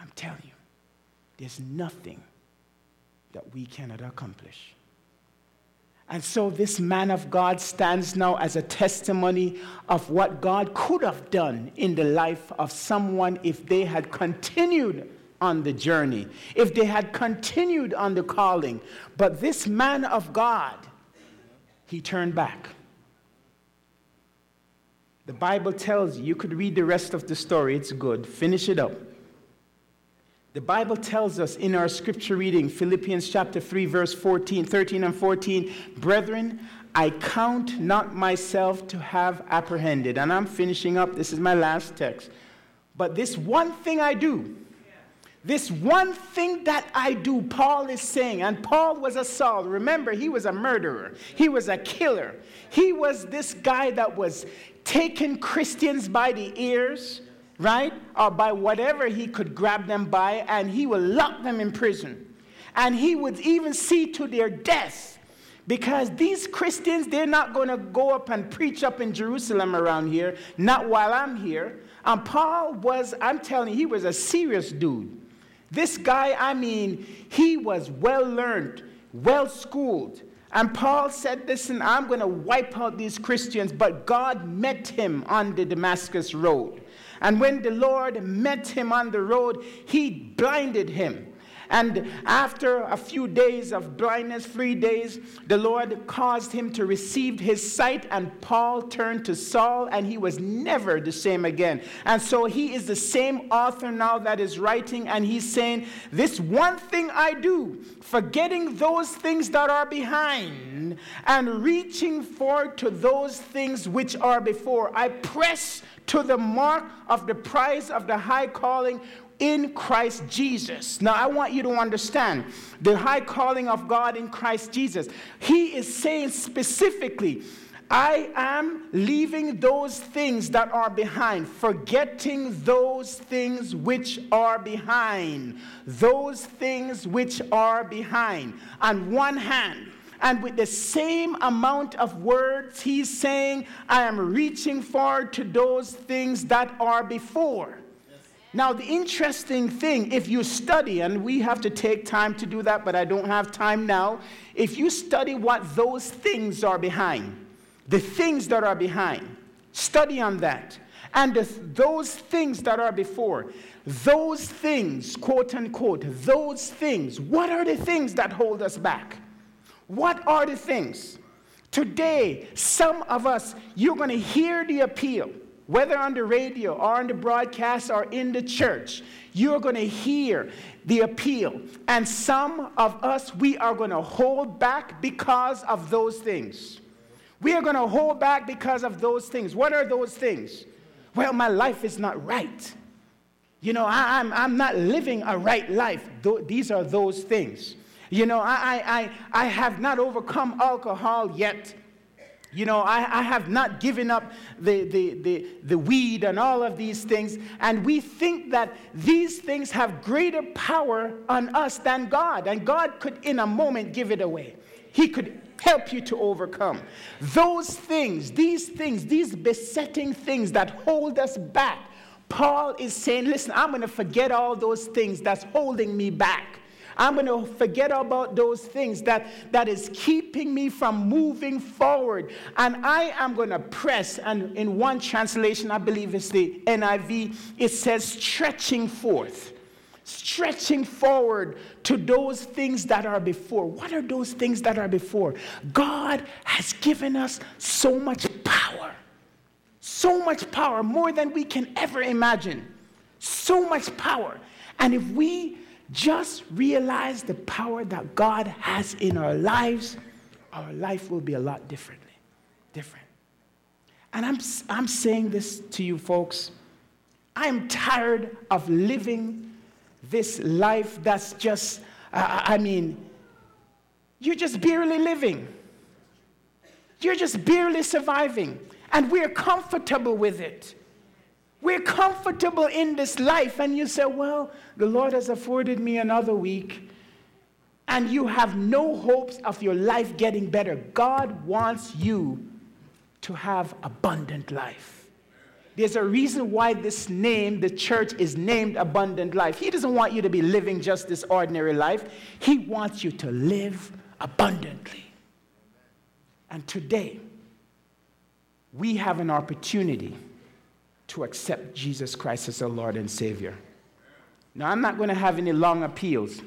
I'm telling you, there's nothing that we cannot accomplish. And so this man of God stands now as a testimony of what God could have done in the life of someone if they had continued on the journey, if they had continued on the calling. But this man of God, he turned back. The Bible tells you, you could read the rest of the story, it's good. Finish it up. The Bible tells us in our scripture reading, Philippians chapter 3, verse 14, 13 and 14, Brethren, I count not myself to have apprehended. And I'm finishing up. This is my last text. But this one thing I do, this one thing that I do, Paul is saying, and Paul was a Saul. Remember, he was a murderer, he was a killer. He was this guy that was taking Christians by the ears, right? Or by whatever he could grab them by, and he would lock them in prison. And he would even see to their death because these Christians, they're not going to go up and preach up in Jerusalem around here, not while I'm here. And Paul was, I'm telling you, he was a serious dude. This guy, I mean, he was well learned, well schooled. And Paul said, Listen, I'm going to wipe out these Christians. But God met him on the Damascus road. And when the Lord met him on the road, he blinded him. And after a few days of blindness, three days, the Lord caused him to receive his sight, and Paul turned to Saul, and he was never the same again. And so he is the same author now that is writing, and he's saying, This one thing I do, forgetting those things that are behind, and reaching forward to those things which are before, I press to the mark of the price of the high calling in Christ Jesus. Now, I want you to understand the high calling of God in Christ Jesus. He is saying specifically, I am leaving those things that are behind, forgetting those things which are behind. Those things which are behind. On one hand, and with the same amount of words, he's saying, I am reaching forward to those things that are before. Now, the interesting thing, if you study, and we have to take time to do that, but I don't have time now. If you study what those things are behind, the things that are behind, study on that. And the, those things that are before, those things, quote unquote, those things, what are the things that hold us back? What are the things? Today, some of us, you're going to hear the appeal whether on the radio or on the broadcast or in the church, you're going to hear the appeal. And some of us, we are going to hold back because of those things. We are going to hold back because of those things. What are those things? Well, my life is not right. You know, I, am I'm, I'm not living a right life. Th- these are those things. You know, I, I, I have not overcome alcohol yet. You know, I, I, have not given up the, the, the, the weed and all of these things. And we think that these things have greater power on us than God. And God could, in a moment, give it away. He could help you to overcome. Those things, these things, these besetting things that hold us back, Paul is saying, listen, I'm going to forget all those things that's holding me back. I'm going to forget about those things that, that is keeping me from moving forward. And I am going to press. And in one translation, I believe it's the NIV, it says stretching forth. Stretching forward to those things that are before. What are those things that are before? God has given us so much power. So much power, more than we can ever imagine. So much power. And if we just realize the power that God has in our lives, our life will be a lot differently. Different. And I'm, I'm saying this to you folks. I'm tired of living this life that's just, uh, I mean, you're just barely living. You're just barely surviving. And we're comfortable with it. We're comfortable in this life, and you say, Well, the Lord has afforded me another week, and you have no hopes of your life getting better. God wants you to have abundant life. There's a reason why this name, the church, is named Abundant Life. He doesn't want you to be living just this ordinary life, He wants you to live abundantly. And today, we have an opportunity to accept Jesus Christ as our Lord and Savior. Now, I'm not going to have any long appeals,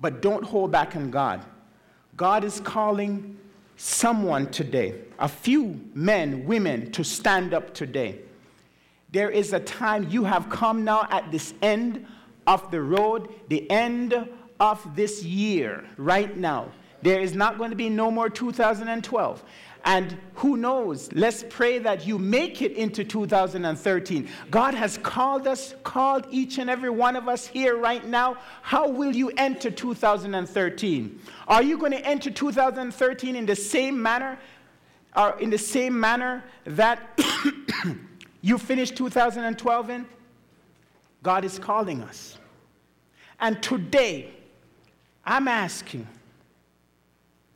but don't hold back on God. God is calling someone today, a few men, women, to stand up today. There is a time you have come now at this end of the road, the end of this year, right now. There is not going to be no more 2012. And who knows? Let's pray that you make it into 2013. God has called us, called each and every one of us here right now. How will you enter 2013? Are you going to enter 2013 in the same manner, or in the same manner that you finished 2012 in? God is calling us. And today, I'm asking,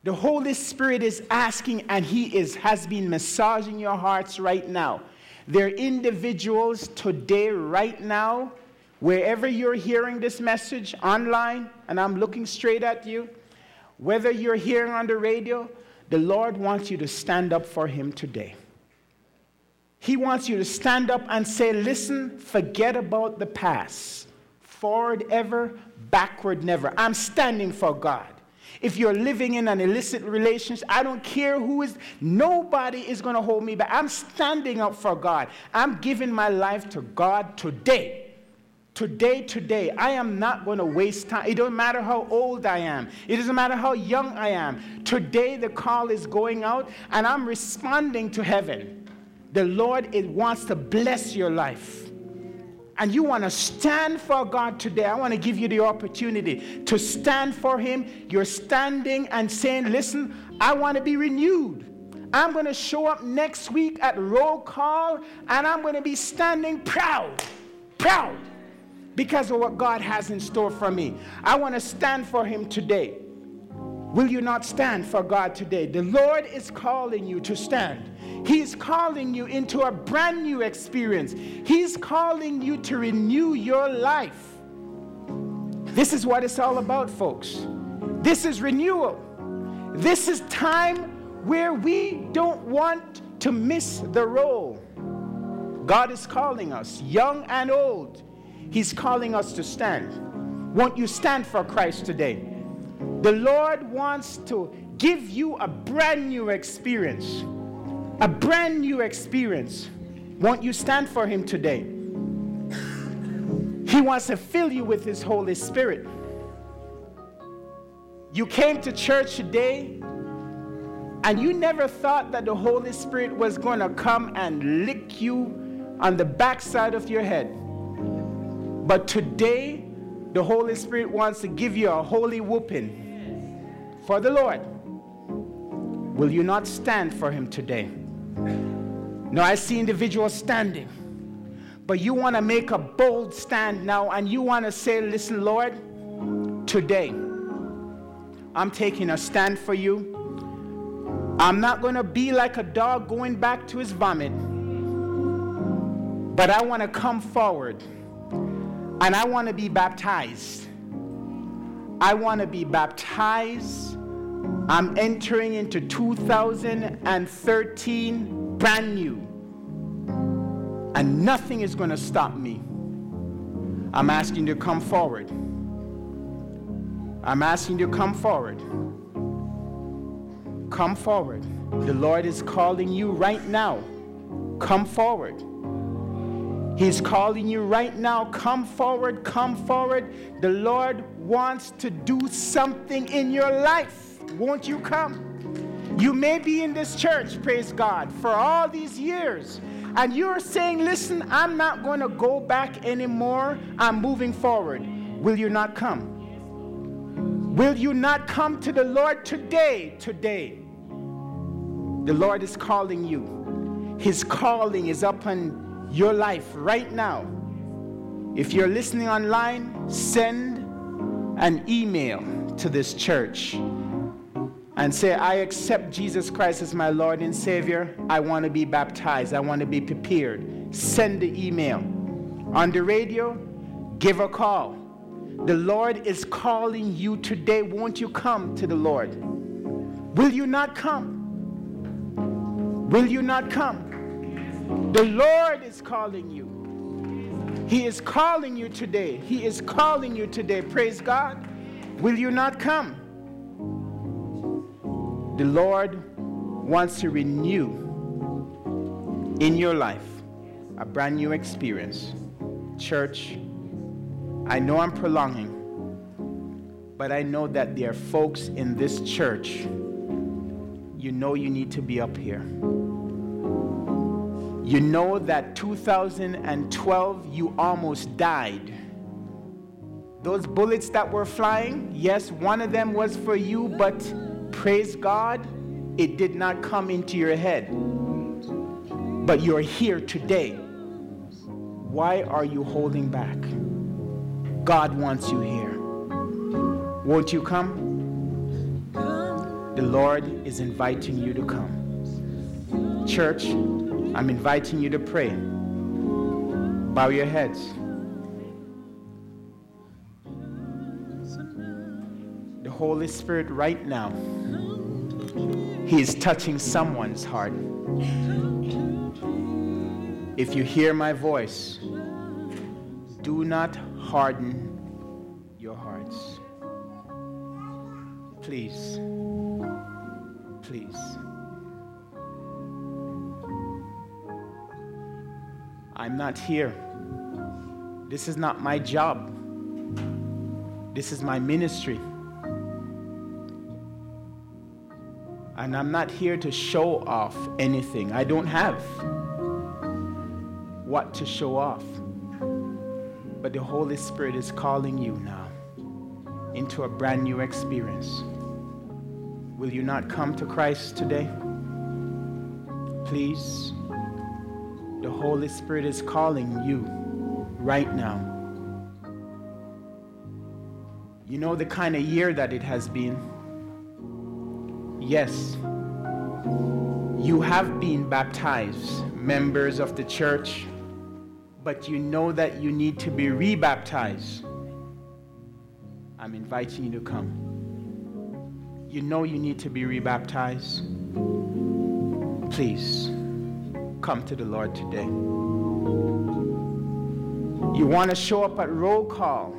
the Holy Spirit is asking, and He is, has been massaging your hearts right now. There are individuals today, right now, wherever you're hearing this message online, and I'm looking straight at you, whether you're hearing on the radio, the Lord wants you to stand up for Him today. He wants you to stand up and say, Listen, forget about the past. Forward ever, backward never. I'm standing for God. If you're living in an illicit relationship, I don't care who is, nobody is going to hold me back. I'm standing up for God. I'm giving my life to God today. Today, today, I am not going to waste time. It doesn't matter how old I am, it doesn't matter how young I am. Today, the call is going out, and I'm responding to heaven. The Lord it wants to bless your life and you want to stand for God today, I want to give you the opportunity to stand for Him. You're standing and saying, Listen, I want to be renewed. I'm going to show up next week at roll call and I'm going to be standing proud, proud because of what God has in store for me. I want to stand for Him today. Will you not stand for God today? The Lord is calling you to stand. He's calling you into a brand new experience. He's calling you to renew your life. This is what it's all about, folks. This is renewal. This is time where we don't want to miss the role. God is calling us, young and old. He's calling us to stand. Won't you stand for Christ today? The Lord wants to give you a brand new experience. A brand new experience. Won't you stand for Him today? He wants to fill you with His Holy Spirit. You came to church today and you never thought that the Holy Spirit was going to come and lick you on the backside of your head. But today, the Holy Spirit wants to give you a holy whooping for the Lord. Will you not stand for him today? No, I see individuals standing, but you want to make a bold stand now and you want to say, Listen, Lord, today I'm taking a stand for you. I'm not going to be like a dog going back to his vomit, but I want to come forward and I want to be baptized. I want to be baptized I'm entering into 2013 brand new. And nothing is going to stop me. I'm asking you to come forward. I'm asking you to come forward. Come forward. The Lord is calling you right now. Come forward. He's calling you right now. Come forward, come forward. The Lord wants to do something in your life. Won't you come? You may be in this church, praise God, for all these years. And you're saying, listen, I'm not going to go back anymore. I'm moving forward. Will you not come? Will you not come to the Lord today? Today. The Lord is calling you. His calling is upon your life right now. If you're listening online, send an email to this church and say, I accept Jesus Christ as my Lord and Savior. I want to be baptized. I want to be prepared. Send the email. On the radio, give a call. The Lord is calling you today. Won't you come to the Lord? Will you not come? Will you not come? The Lord is calling you. He is calling you today. He is calling you today. Praise God. Will you not come? The Lord wants to renew in your life a brand new experience. Church, I know I'm prolonging, but I know that there are folks in this church, you know you need to be up here. You know that 2012 you almost died. Those bullets that were flying, yes, one of them was for you, but praise God, it did not come into your head. But you're here today. Why are you holding back? God wants you here. Won't you come? The Lord is inviting you to come. Church, I'm inviting you to pray. Bow your heads. Holy Spirit, right now, He is touching someone's heart. If you hear my voice, do not harden your hearts. Please, please. I'm not here. This is not my job. This is my ministry. And I'm not here to show off anything. I don't have what to show off. But the Holy Spirit is calling you now into a brand new experience. Will you not come to Christ today? Please. The Holy Spirit is calling you right now. You know the kind of year that it has been. Yes, you have been baptized, members of the church, but you know that you need to be rebaptized. I'm inviting you to come. You know you need to be rebaptized. Please come to the Lord today. You want to show up at roll call.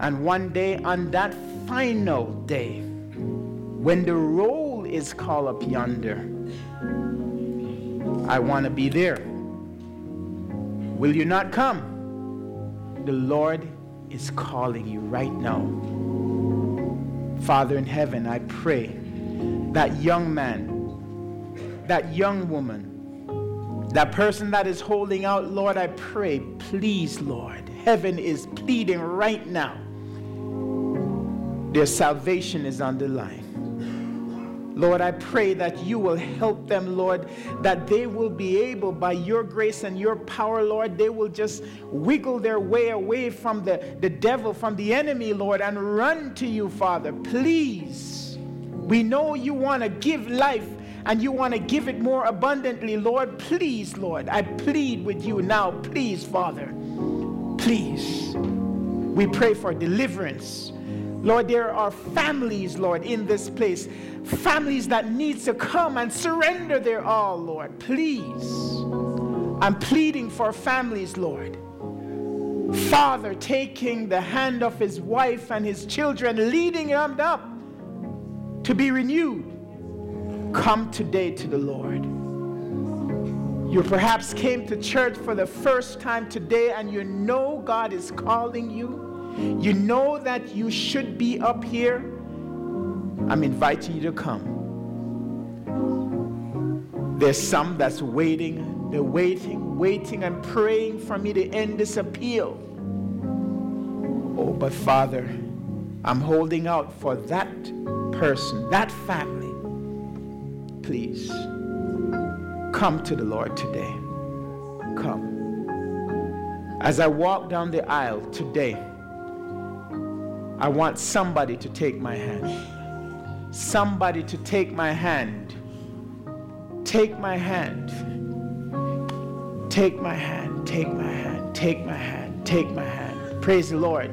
And one day, on that final day, when the roll is called up yonder, I want to be there. Will you not come? The Lord is calling you right now. Father in heaven, I pray that young man, that young woman, that person that is holding out, Lord, I pray, please, Lord, heaven is pleading right now. Their salvation is on the line. Lord, I pray that you will help them, Lord, that they will be able, by your grace and your power, Lord, they will just wiggle their way away from the, the devil, from the enemy, Lord, and run to you, Father. Please. We know you want to give life and you want to give it more abundantly, Lord. Please, Lord, I plead with you now. Please, Father. Please. We pray for deliverance. Lord, there are families, Lord, in this place. Families that need to come and surrender their all, Lord. Please. I'm pleading for families, Lord. Father taking the hand of his wife and his children, leading them up to be renewed. Come today to the Lord. You perhaps came to church for the first time today and you know God is calling you. You know that you should be up here. I'm inviting you to come. There's some that's waiting. They're waiting, waiting, and praying for me to end this appeal. Oh, but Father, I'm holding out for that person, that family. Please come to the Lord today. Come. As I walk down the aisle today, I want somebody to take my hand. Somebody to take my hand. Take my hand. Take my hand. Take my hand. Take my hand. Take my hand. Praise the Lord.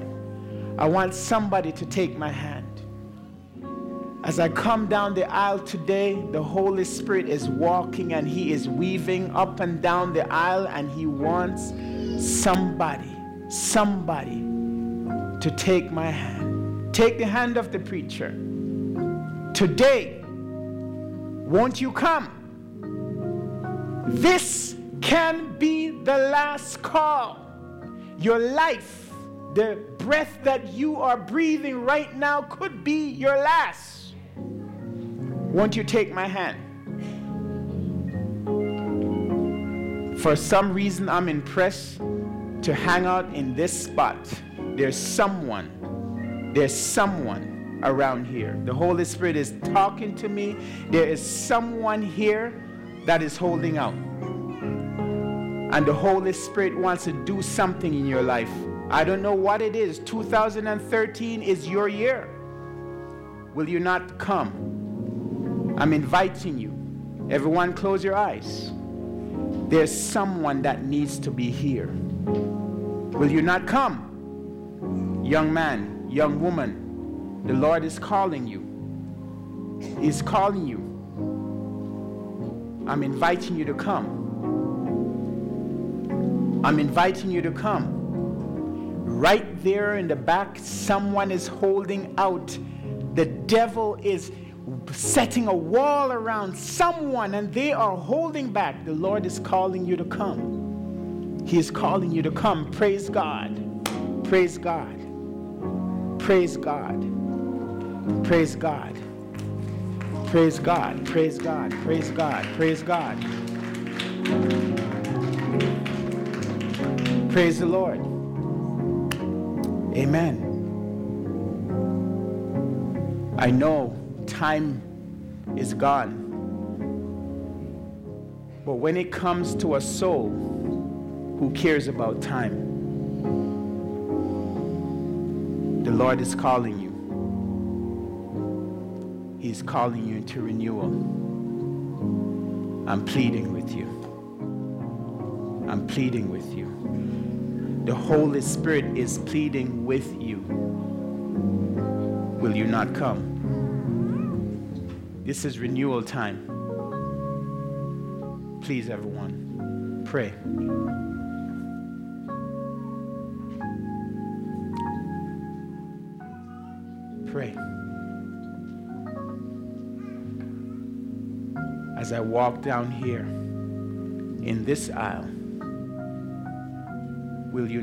I want somebody to take my hand. As I come down the aisle today, the Holy Spirit is walking and He is weaving up and down the aisle, and He wants somebody, somebody to take my hand. Take the hand of the preacher. Today, won't you come? This can be the last call. Your life, the breath that you are breathing right now, could be your last. Won't you take my hand? For some reason, I'm impressed to hang out in this spot. There's someone, there's someone around here. The Holy Spirit is talking to me. There is someone here that is holding out. And the Holy Spirit wants to do something in your life. I don't know what it is. 2013 is your year. Will you not come? I'm inviting you. Everyone, close your eyes. There's someone that needs to be here. Will you not come? Young man, young woman, the Lord is calling you. He's calling you. I'm inviting you to come. I'm inviting you to come. Right there in the back, someone is holding out. The devil is setting a wall around someone and they are holding back. The Lord is calling you to come. He is calling you to come. Praise God. Praise God. Praise God. Praise God. Praise God. Praise God. Praise God. Praise God. Praise the Lord. Amen. I know time is gone. But when it comes to a soul who cares about time, the Lord is calling you. He's calling you into renewal. I'm pleading with you. I'm pleading with you. The Holy Spirit is pleading with you. Will you not come? This is renewal time. Please, everyone, pray. Pray. As I walk down here in this aisle, will you?